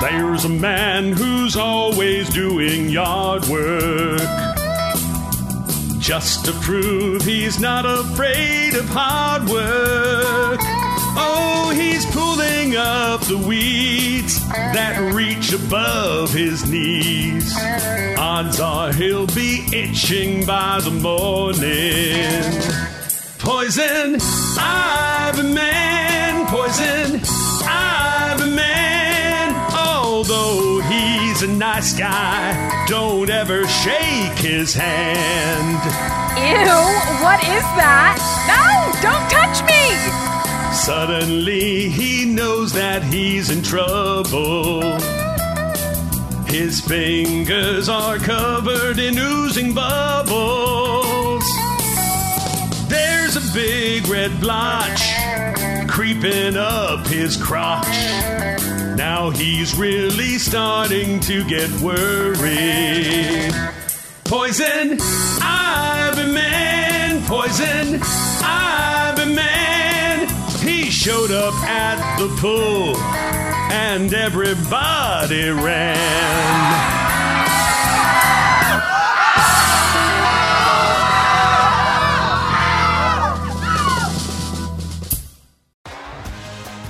There's a man who's always doing yard work. Just to prove he's not afraid of hard work. Oh, he's pulling up the weeds that reach above his knees. Odds are he'll be itching by the morning. Poison, Ivy Man, Although he's a nice guy, don't ever shake his hand. Ew, what is that? No, don't touch me! Suddenly he knows that he's in trouble. His fingers are covered in oozing bubbles. There's a big red blotch creeping up his crotch. Now he's really starting to get worried. Poison, Ivy Man, poison, Ivy Man. He showed up at the pool and everybody ran.